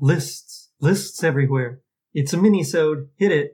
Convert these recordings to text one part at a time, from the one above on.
Lists, lists everywhere. It's a mini-sode. Hit it.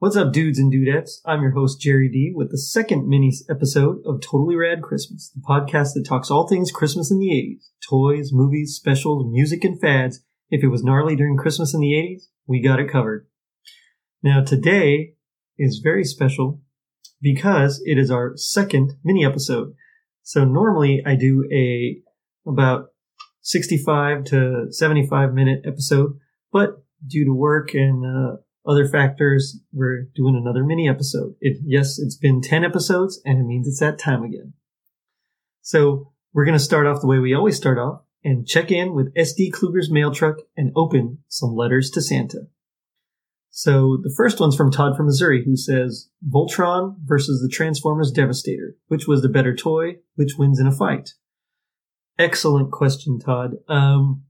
What's up, dudes and dudettes? I'm your host, Jerry D, with the second mini episode of Totally Rad Christmas, the podcast that talks all things Christmas in the 80s toys, movies, specials, music, and fads. If it was gnarly during Christmas in the 80s, we got it covered. Now, today is very special because it is our second mini episode. So normally I do a about 65 to 75 minute episode, but due to work and uh, other factors, we're doing another mini episode. It, yes, it's been 10 episodes and it means it's that time again. So we're going to start off the way we always start off and check in with SD Kluger's mail truck and open some letters to Santa. So the first one's from Todd from Missouri who says, Voltron versus the Transformers Devastator. Which was the better toy? Which wins in a fight? Excellent question, Todd. Um,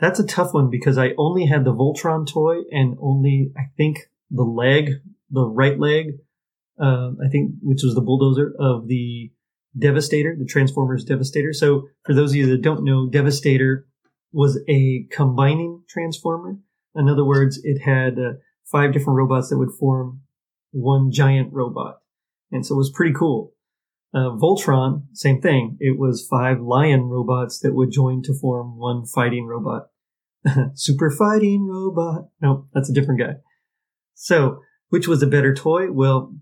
that's a tough one because I only had the Voltron toy and only, I think, the leg, the right leg, uh, I think, which was the bulldozer of the Devastator, the Transformers Devastator. So for those of you that don't know, Devastator was a combining transformer. In other words, it had uh, five different robots that would form one giant robot. And so it was pretty cool. Uh, Voltron, same thing. It was five lion robots that would join to form one fighting robot. Super fighting robot. No, that's a different guy. So, which was a better toy? Well,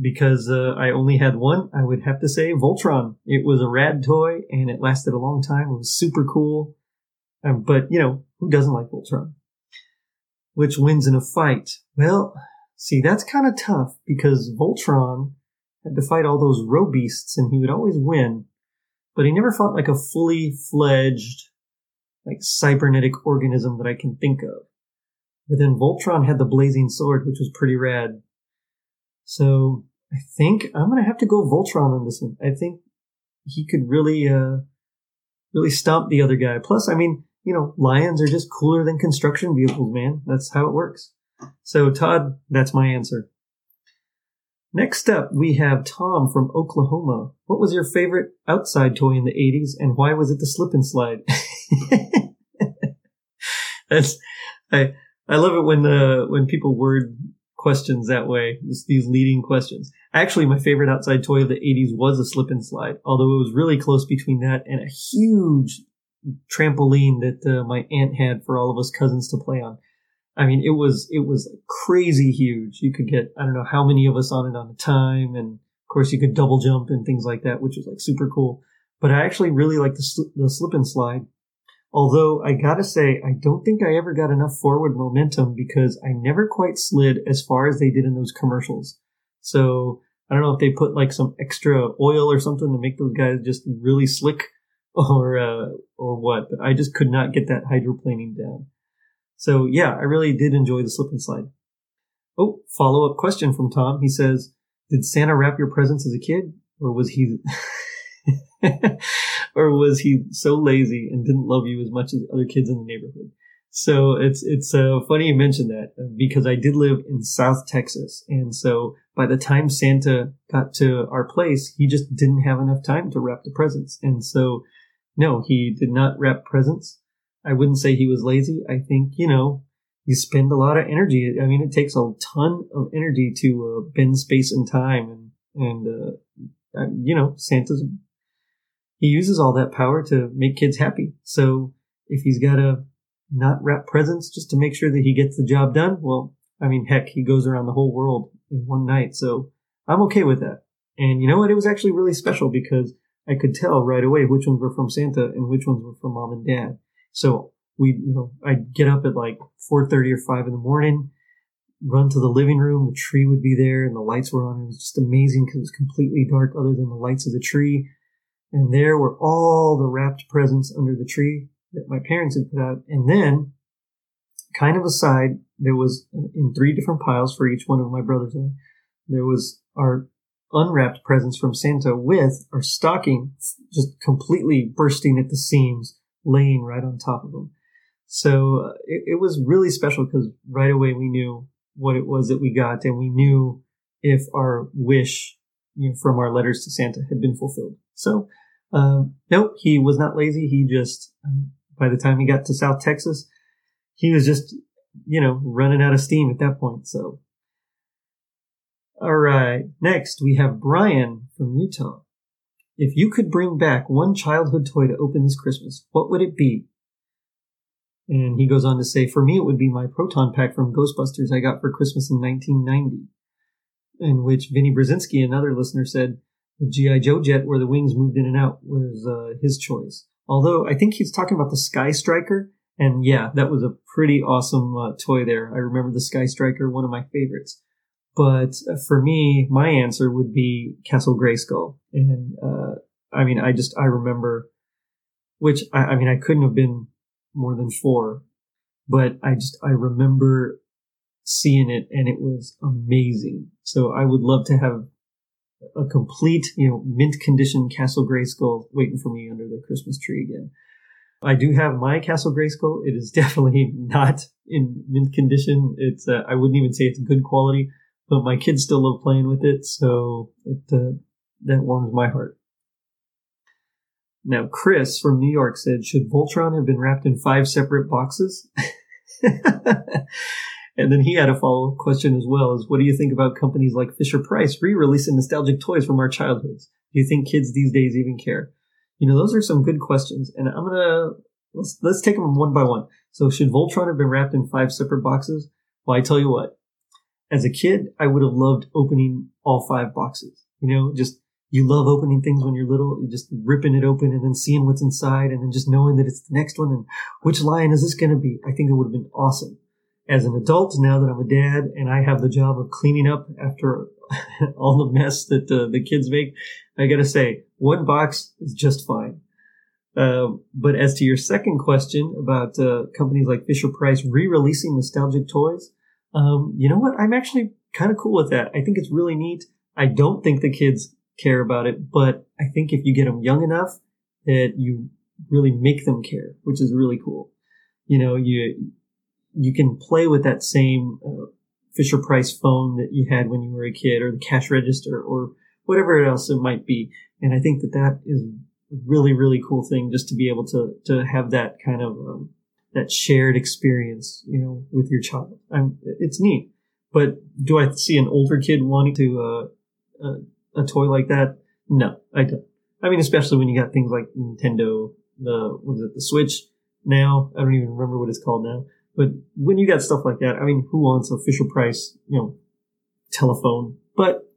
because uh, I only had one, I would have to say Voltron. It was a rad toy and it lasted a long time. It was super cool. Um, but, you know, who doesn't like Voltron? Which wins in a fight? Well, see, that's kind of tough because Voltron had to fight all those Robeasts and he would always win, but he never fought like a fully fledged, like cybernetic organism that I can think of. But then Voltron had the blazing sword, which was pretty rad. So I think I'm gonna have to go Voltron on this one. I think he could really, uh, really stomp the other guy. Plus, I mean, you know, lions are just cooler than construction vehicles, man. That's how it works. So Todd, that's my answer. Next up, we have Tom from Oklahoma. What was your favorite outside toy in the 80s and why was it the slip and slide? That's, I, I love it when, uh, when people word questions that way, just these leading questions. Actually, my favorite outside toy of the 80s was a slip and slide, although it was really close between that and a huge trampoline that uh, my aunt had for all of us cousins to play on. I mean, it was it was crazy huge. You could get I don't know how many of us on it on a time, and of course you could double jump and things like that, which was like super cool. But I actually really like the sl- the slip and slide. Although I gotta say, I don't think I ever got enough forward momentum because I never quite slid as far as they did in those commercials. So I don't know if they put like some extra oil or something to make those guys just really slick or uh, or what. But I just could not get that hydroplaning down. So yeah, I really did enjoy the slip and slide. Oh, follow up question from Tom. He says, did Santa wrap your presents as a kid or was he, or was he so lazy and didn't love you as much as other kids in the neighborhood? So it's, it's uh, funny you mentioned that uh, because I did live in South Texas. And so by the time Santa got to our place, he just didn't have enough time to wrap the presents. And so no, he did not wrap presents. I wouldn't say he was lazy. I think, you know, you spend a lot of energy. I mean, it takes a ton of energy to uh, bend space and time. And, and, uh, uh, you know, Santa's, he uses all that power to make kids happy. So if he's got to not wrap presents just to make sure that he gets the job done, well, I mean, heck, he goes around the whole world in one night. So I'm okay with that. And you know what? It was actually really special because I could tell right away which ones were from Santa and which ones were from mom and dad. So we, you know, I'd get up at like 4.30 or 5 in the morning, run to the living room. The tree would be there and the lights were on. It was just amazing because it was completely dark other than the lights of the tree. And there were all the wrapped presents under the tree that my parents had put out. And then, kind of aside, there was uh, in three different piles for each one of my brothers. There was our unwrapped presents from Santa with our stocking just completely bursting at the seams, laying right on top of them. So uh, it, it was really special because right away we knew what it was that we got, and we knew if our wish you know, from our letters to Santa had been fulfilled. So, um, nope, he was not lazy. He just, um, by the time he got to South Texas, he was just, you know, running out of steam at that point. So, all right. Next, we have Brian from Utah. If you could bring back one childhood toy to open this Christmas, what would it be? And he goes on to say, for me, it would be my proton pack from Ghostbusters I got for Christmas in 1990, in which Vinnie Brzezinski, another listener, said the G.I. Joe jet where the wings moved in and out was uh, his choice. Although I think he's talking about the Sky Striker. And yeah, that was a pretty awesome uh, toy there. I remember the Sky Striker, one of my favorites. But for me, my answer would be Castle Grayskull. And, uh, I mean, I just, I remember, which, I, I mean, I couldn't have been more than four, but I just, I remember seeing it and it was amazing. So I would love to have a complete, you know, mint condition Castle Grayskull waiting for me under the Christmas tree again. I do have my Castle Grayskull. It is definitely not in mint condition. It's, uh, I wouldn't even say it's good quality, but my kids still love playing with it. So it, uh, that warms my heart. Now, Chris from New York said, should Voltron have been wrapped in five separate boxes? and then he had a follow up question as well is what do you think about companies like Fisher Price re-releasing nostalgic toys from our childhoods? Do you think kids these days even care? You know, those are some good questions. And I'm to, let's, let's take them one by one. So should Voltron have been wrapped in five separate boxes? Well, I tell you what, as a kid, I would have loved opening all five boxes. You know, just you love opening things when you're little, you're just ripping it open and then seeing what's inside and then just knowing that it's the next one and which lion is this going to be? I think it would have been awesome. As an adult, now that I'm a dad and I have the job of cleaning up after all the mess that uh, the kids make, I gotta say, one box is just fine. Uh, but as to your second question about uh, companies like Fisher Price re-releasing nostalgic toys, um, you know what? I'm actually kind of cool with that. I think it's really neat. I don't think the kids care about it. But I think if you get them young enough that you really make them care, which is really cool. You know, you, you can play with that same uh, Fisher Price phone that you had when you were a kid or the cash register or whatever else it might be. And I think that that is a really, really cool thing just to be able to, to have that kind of, um, that shared experience, you know, with your child. I'm, it's neat. But do I see an older kid wanting to, uh, uh, a toy like that? No, I don't. I mean, especially when you got things like Nintendo, the what is it, the Switch now? I don't even remember what it's called now. But when you got stuff like that, I mean, who wants Fisher Price, you know, telephone? But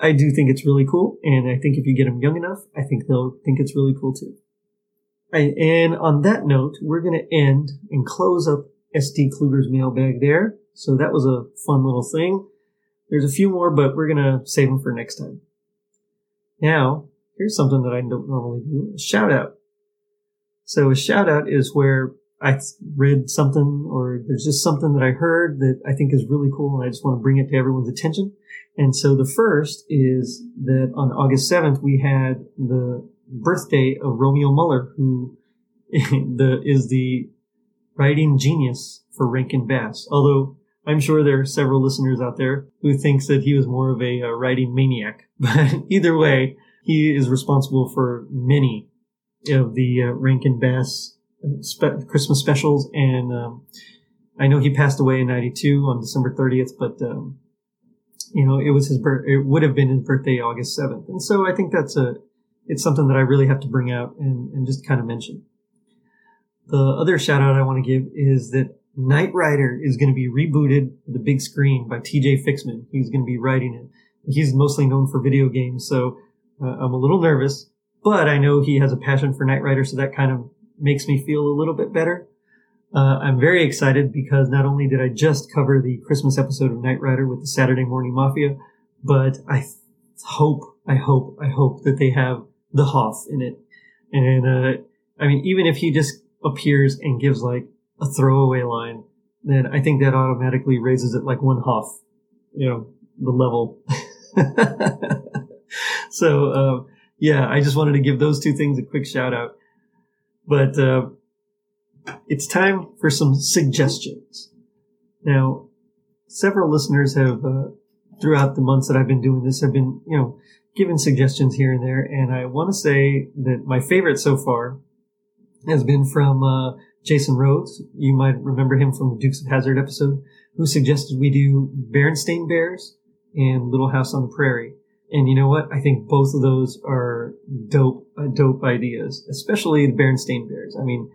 I do think it's really cool, and I think if you get them young enough, I think they'll think it's really cool too. And on that note, we're going to end and close up SD Kluger's mailbag there. So that was a fun little thing. There's a few more, but we're gonna save them for next time. Now, here's something that I don't normally do: a shout out. So a shout out is where I read something or there's just something that I heard that I think is really cool and I just want to bring it to everyone's attention. And so the first is that on August 7th, we had the birthday of Romeo Muller, who the, is the writing genius for Rankin Bass. Although I'm sure there are several listeners out there who thinks that he was more of a, a writing maniac. But either way, he is responsible for many of the uh, Rankin Bass uh, spe- Christmas specials. And um, I know he passed away in 92 on December 30th, but, um, you know, it was his birth, it would have been his birthday August 7th. And so I think that's a, it's something that I really have to bring out and, and just kind of mention. The other shout out I want to give is that Knight Rider is going to be rebooted the big screen by TJ Fixman. He's going to be writing it. He's mostly known for video games, so uh, I'm a little nervous, but I know he has a passion for Knight Rider, so that kind of makes me feel a little bit better. Uh, I'm very excited because not only did I just cover the Christmas episode of Knight Rider with the Saturday Morning Mafia, but I th- hope, I hope, I hope that they have the Hoff in it. And, uh, I mean, even if he just appears and gives like a throwaway line, then I think that automatically raises it like one Hoff, you know, the level. so, uh, yeah, I just wanted to give those two things a quick shout out. But, uh, it's time for some suggestions. Now, several listeners have, uh, throughout the months that I've been doing this, have been, you know, given suggestions here and there. And I want to say that my favorite so far has been from, uh, Jason Rhodes. You might remember him from the Dukes of Hazzard episode, who suggested we do Berenstain Bears and Little House on the Prairie. And you know what? I think both of those are dope, uh, dope ideas, especially the Berenstain Bears. I mean,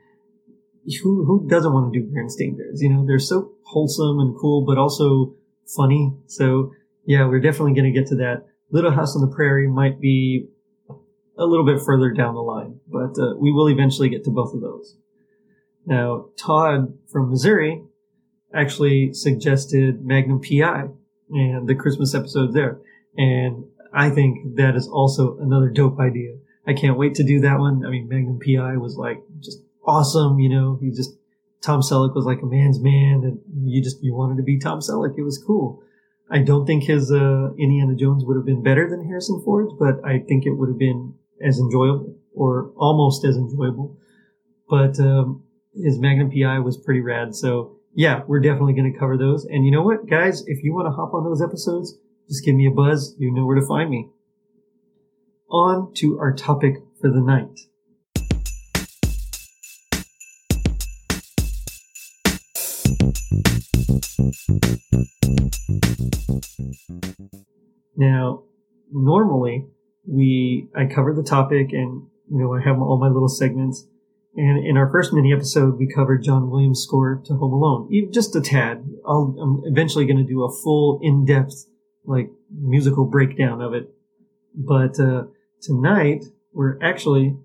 who who doesn't want to do Berenstain Bears? You know, they're so wholesome and cool, but also funny. So yeah, we're definitely going to get to that. Little House on the Prairie might be a little bit further down the line, but uh, we will eventually get to both of those. Now, Todd from Missouri actually suggested Magnum PI and the Christmas episode there. And I think that is also another dope idea. I can't wait to do that one. I mean, Magnum PI was like just awesome. You know, he just, Tom Selleck was like a man's man and you just, you wanted to be Tom Selleck. It was cool. I don't think his, uh, Indiana Jones would have been better than Harrison Ford's, but I think it would have been as enjoyable or almost as enjoyable. But, um, his Magnum PI was pretty rad. So yeah, we're definitely going to cover those. And you know what, guys, if you want to hop on those episodes, just give me a buzz. You know where to find me. On to our topic for the night. Now, normally we I cover the topic and you know I have all my little segments and in our first mini episode, we covered John Williams' score to Home Alone, just a tad. i am eventually going to do a full, in-depth, like musical breakdown of it. But uh, tonight, we're actually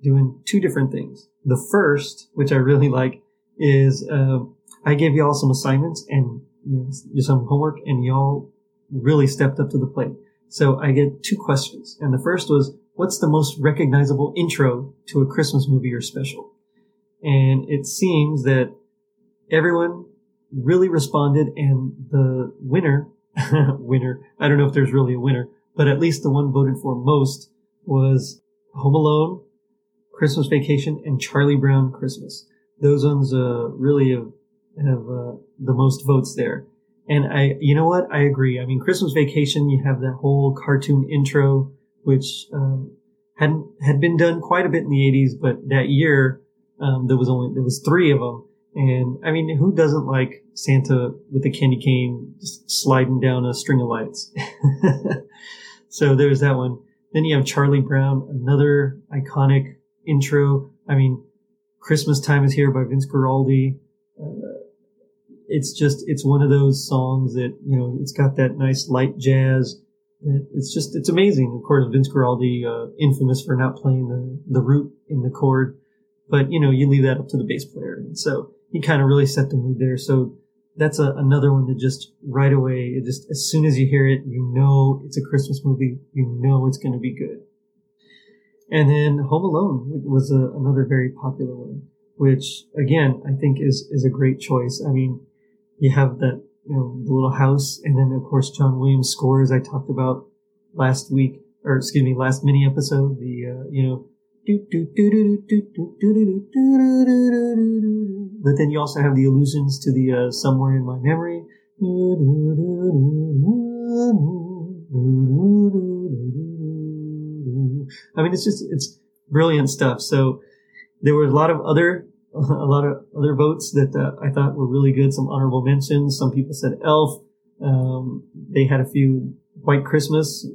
doing two different things. The first, which I really like, is uh, I gave y'all some assignments and you know, some homework, and y'all really stepped up to the plate. So I get two questions, and the first was, what's the most recognizable intro to a Christmas movie or special? And it seems that everyone really responded and the winner, winner, I don't know if there's really a winner, but at least the one voted for most was Home Alone, Christmas Vacation, and Charlie Brown Christmas. Those ones, uh, really have, have, uh, the most votes there. And I, you know what? I agree. I mean, Christmas Vacation, you have that whole cartoon intro which um, had had been done quite a bit in the 80s, but that year um, there was only there was three of them. And I mean, who doesn't like Santa with a candy cane sliding down a string of lights? so there's that one. Then you have Charlie Brown, another iconic intro. I mean, Christmas Time is Here by Vince Guaraldi. Uh, it's just, it's one of those songs that, you know, it's got that nice light jazz it's just it's amazing. Of course, Vince Guaraldi, uh, infamous for not playing the the root in the chord, but you know you leave that up to the bass player, and so he kind of really set the mood there. So that's a, another one that just right away, just as soon as you hear it, you know it's a Christmas movie. You know it's going to be good. And then Home Alone was a, another very popular one, which again I think is is a great choice. I mean, you have that you know, the little house. And then, of course, John Williams scores I talked about last week, or excuse me, last mini episode, the, uh, you know, but then you also have the allusions to the uh, somewhere in my memory. I mean, it's just, it's brilliant stuff. So there were a lot of other a lot of other votes that uh, I thought were really good. Some honorable mentions. Some people said Elf. Um, they had a few White Christmas.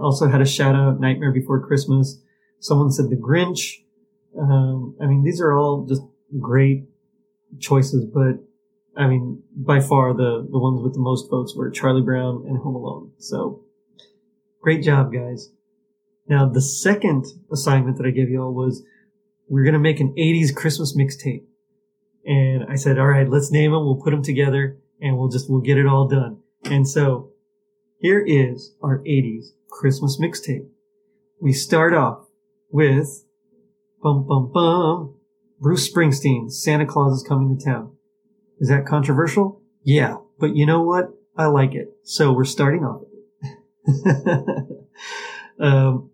Also had a shout out Nightmare Before Christmas. Someone said The Grinch. Um, I mean, these are all just great choices, but I mean, by far the, the ones with the most votes were Charlie Brown and Home Alone. So great job, guys. Now, the second assignment that I gave y'all was we're going to make an 80s Christmas mixtape. And I said, all right, let's name them. We'll put them together and we'll just, we'll get it all done. And so here is our 80s Christmas mixtape. We start off with bum bum bum Bruce Springsteen, Santa Claus is coming to town. Is that controversial? Yeah, but you know what? I like it. So we're starting off. um,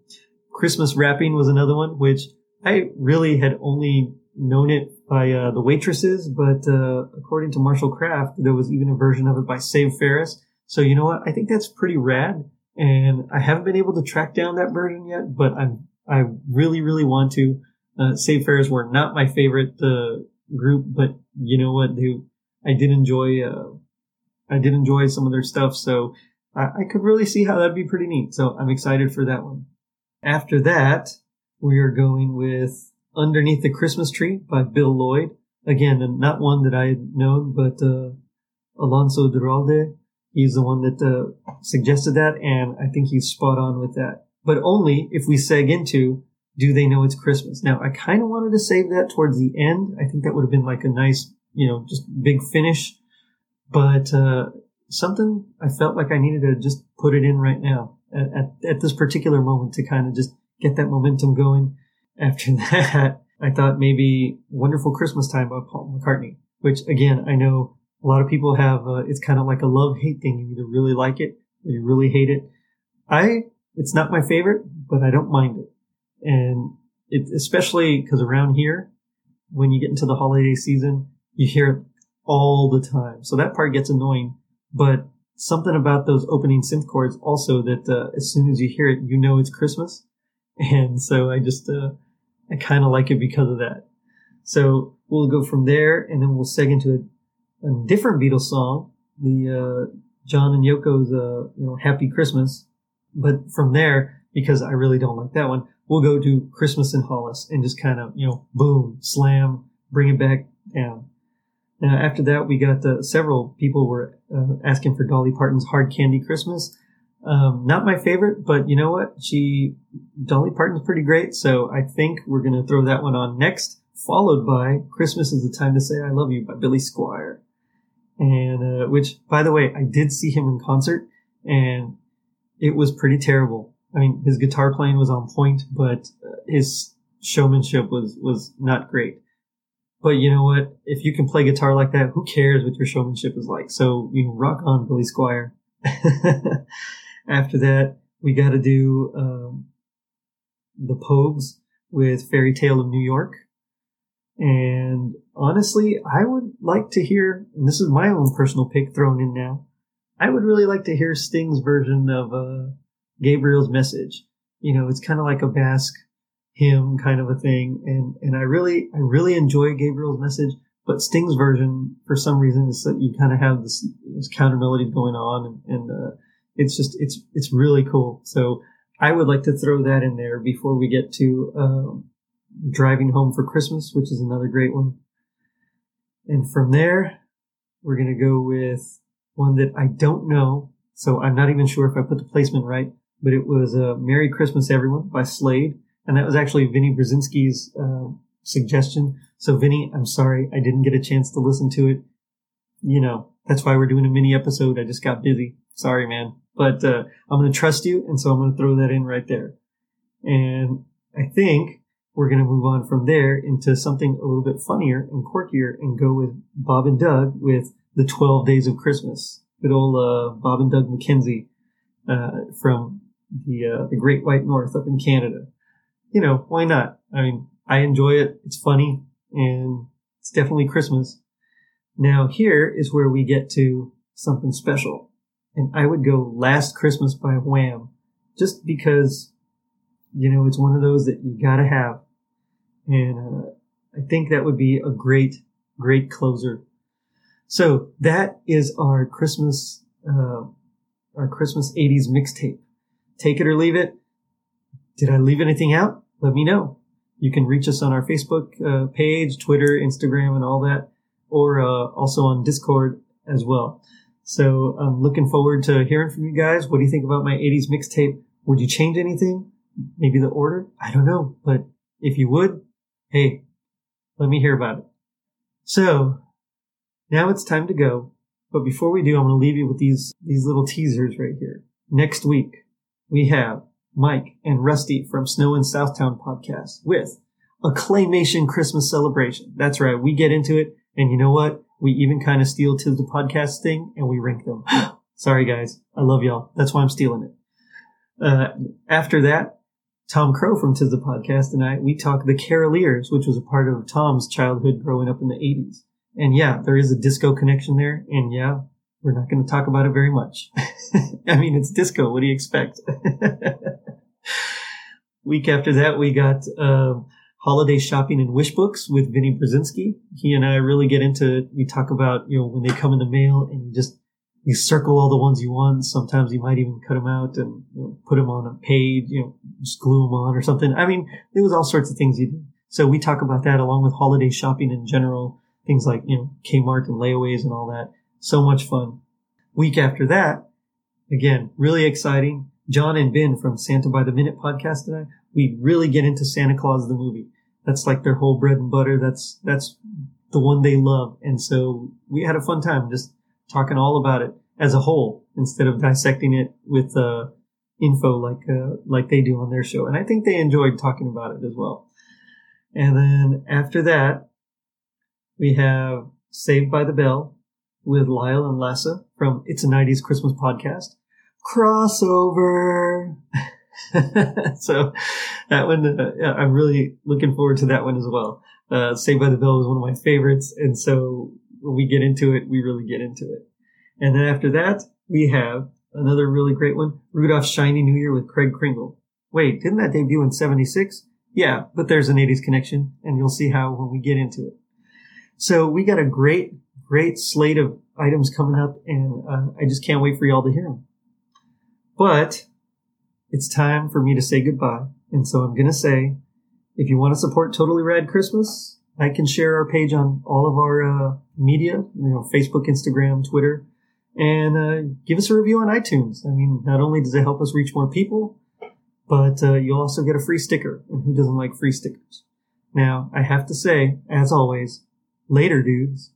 Christmas wrapping was another one, which I really had only known it by uh, the waitresses, but uh, according to Marshall Kraft, there was even a version of it by Save Ferris. So you know what? I think that's pretty rad, and I haven't been able to track down that version yet, but I'm I really really want to. Uh, Save Ferris were not my favorite uh, group, but you know what? They, I did enjoy uh, I did enjoy some of their stuff, so I, I could really see how that'd be pretty neat. So I'm excited for that one. After that, we are going with Underneath the Christmas Tree by Bill Lloyd. Again, not one that I had known, but uh, Alonso Duralde. He's the one that uh, suggested that, and I think he's spot on with that. But only if we seg into Do They Know It's Christmas? Now, I kind of wanted to save that towards the end. I think that would have been like a nice, you know, just big finish. But uh, something I felt like I needed to just put it in right now at, at, at this particular moment to kind of just get that momentum going. After that, I thought maybe Wonderful Christmas Time by Paul McCartney, which again, I know a lot of people have, uh, it's kind of like a love hate thing. You either really like it or you really hate it. I, it's not my favorite, but I don't mind it. And it, especially because around here, when you get into the holiday season, you hear it all the time. So that part gets annoying but something about those opening synth chords also that uh, as soon as you hear it, you know it's Christmas. And so I just, uh, I kind of like it because of that. So we'll go from there and then we'll seg into a, a different Beatles song, the, uh, John and Yoko's, uh, you know, Happy Christmas. But from there, because I really don't like that one, we'll go to Christmas in Hollis and just kind of, you know, boom, slam, bring it back down. Now, after that, we got uh, several people were uh, asking for Dolly Parton's Hard Candy Christmas. Um, not my favorite, but you know what? She, Dolly Parton's pretty great, so I think we're going to throw that one on next, followed by Christmas is the Time to Say I Love You by Billy Squier. And, uh, which, by the way, I did see him in concert, and it was pretty terrible. I mean, his guitar playing was on point, but uh, his showmanship was, was not great. But you know what? If you can play guitar like that, who cares what your showmanship is like? So you know, rock on, Billy Squier. After that, we got to do um, the Pogues with Fairy Tale of New York. And honestly, I would like to hear, and this is my own personal pick thrown in now. I would really like to hear Sting's version of uh, Gabriel's message. You know, it's kind of like a Basque hymn kind of a thing. And, and I really, I really enjoy Gabriel's message, but Sting's version, for some reason, is that you kind of have this, this counter melody going on and, and, uh, it's just, it's, it's really cool. So I would like to throw that in there before we get to, um, driving home for Christmas, which is another great one. And from there, we're going to go with one that I don't know. So I'm not even sure if I put the placement right, but it was uh, Merry Christmas Everyone by Slade. And that was actually Vinny Brzezinski's uh, suggestion. So Vinny, I'm sorry I didn't get a chance to listen to it. You know, that's why we're doing a mini episode. I just got busy. Sorry, man. But uh, I'm going to trust you, and so I'm going to throw that in right there. And I think we're going to move on from there into something a little bit funnier and quirkier and go with Bob and Doug with the 12 Days of Christmas. Good old uh, Bob and Doug McKenzie uh, from the uh, the Great White North up in Canada you know, why not? I mean, I enjoy it. It's funny and it's definitely Christmas. Now here is where we get to something special. And I would go Last Christmas by Wham just because, you know, it's one of those that you gotta have. And, uh, I think that would be a great, great closer. So that is our Christmas, uh, our Christmas 80s mixtape. Take it or leave it. Did I leave anything out? let me know. You can reach us on our Facebook uh, page, Twitter, Instagram, and all that, or uh, also on Discord as well. So I'm looking forward to hearing from you guys. What do you think about my 80s mixtape? Would you change anything? Maybe the order? I don't know. But if you would, hey, let me hear about it. So now it's time to go. But before we do, I'm going to leave you with these, these little teasers right here. Next week, we have Mike and Rusty from Snow and Southtown podcast with a claymation Christmas celebration. That's right. We get into it. And you know what? We even kind of steal to the podcast thing and we rank them. Sorry guys. I love y'all. That's why I'm stealing it. Uh, after that, Tom Crow from Tis the Podcast and I, we talk The Caroliers, which was a part of Tom's childhood growing up in the 80s. And yeah, there is a disco connection there. And yeah, we're not going to talk about it very much. I mean, it's disco. What do you expect? Week after that, we got uh, holiday shopping and wish books with Vinny Brzezinski. He and I really get into. We talk about you know when they come in the mail, and you just you circle all the ones you want. Sometimes you might even cut them out and you know, put them on a page. You know, just glue them on or something. I mean, there was all sorts of things you do. So we talk about that along with holiday shopping in general. Things like you know Kmart and layaways and all that. So much fun. Week after that, again, really exciting. John and Ben from Santa by the Minute podcast tonight. We really get into Santa Claus the movie. That's like their whole bread and butter. That's that's the one they love. And so we had a fun time just talking all about it as a whole instead of dissecting it with uh, info like uh, like they do on their show. And I think they enjoyed talking about it as well. And then after that, we have Saved by the Bell with Lyle and Lassa from It's a 90s Christmas podcast crossover. so that one, uh, I'm really looking forward to that one as well. Uh, Saved by the Bell was one of my favorites. And so when we get into it, we really get into it. And then after that, we have another really great one, Rudolph's Shiny New Year with Craig Kringle. Wait, didn't that debut in 76? Yeah, but there's an 80s connection and you'll see how when we get into it. So we got a great, great slate of items coming up and uh, I just can't wait for y'all to hear them. But it's time for me to say goodbye. And so I'm going to say, if you want to support Totally Rad Christmas, I can share our page on all of our uh, media, you know, Facebook, Instagram, Twitter, and uh, give us a review on iTunes. I mean, not only does it help us reach more people, but uh, you'll also get a free sticker. And who doesn't like free stickers? Now, I have to say, as always, later dudes.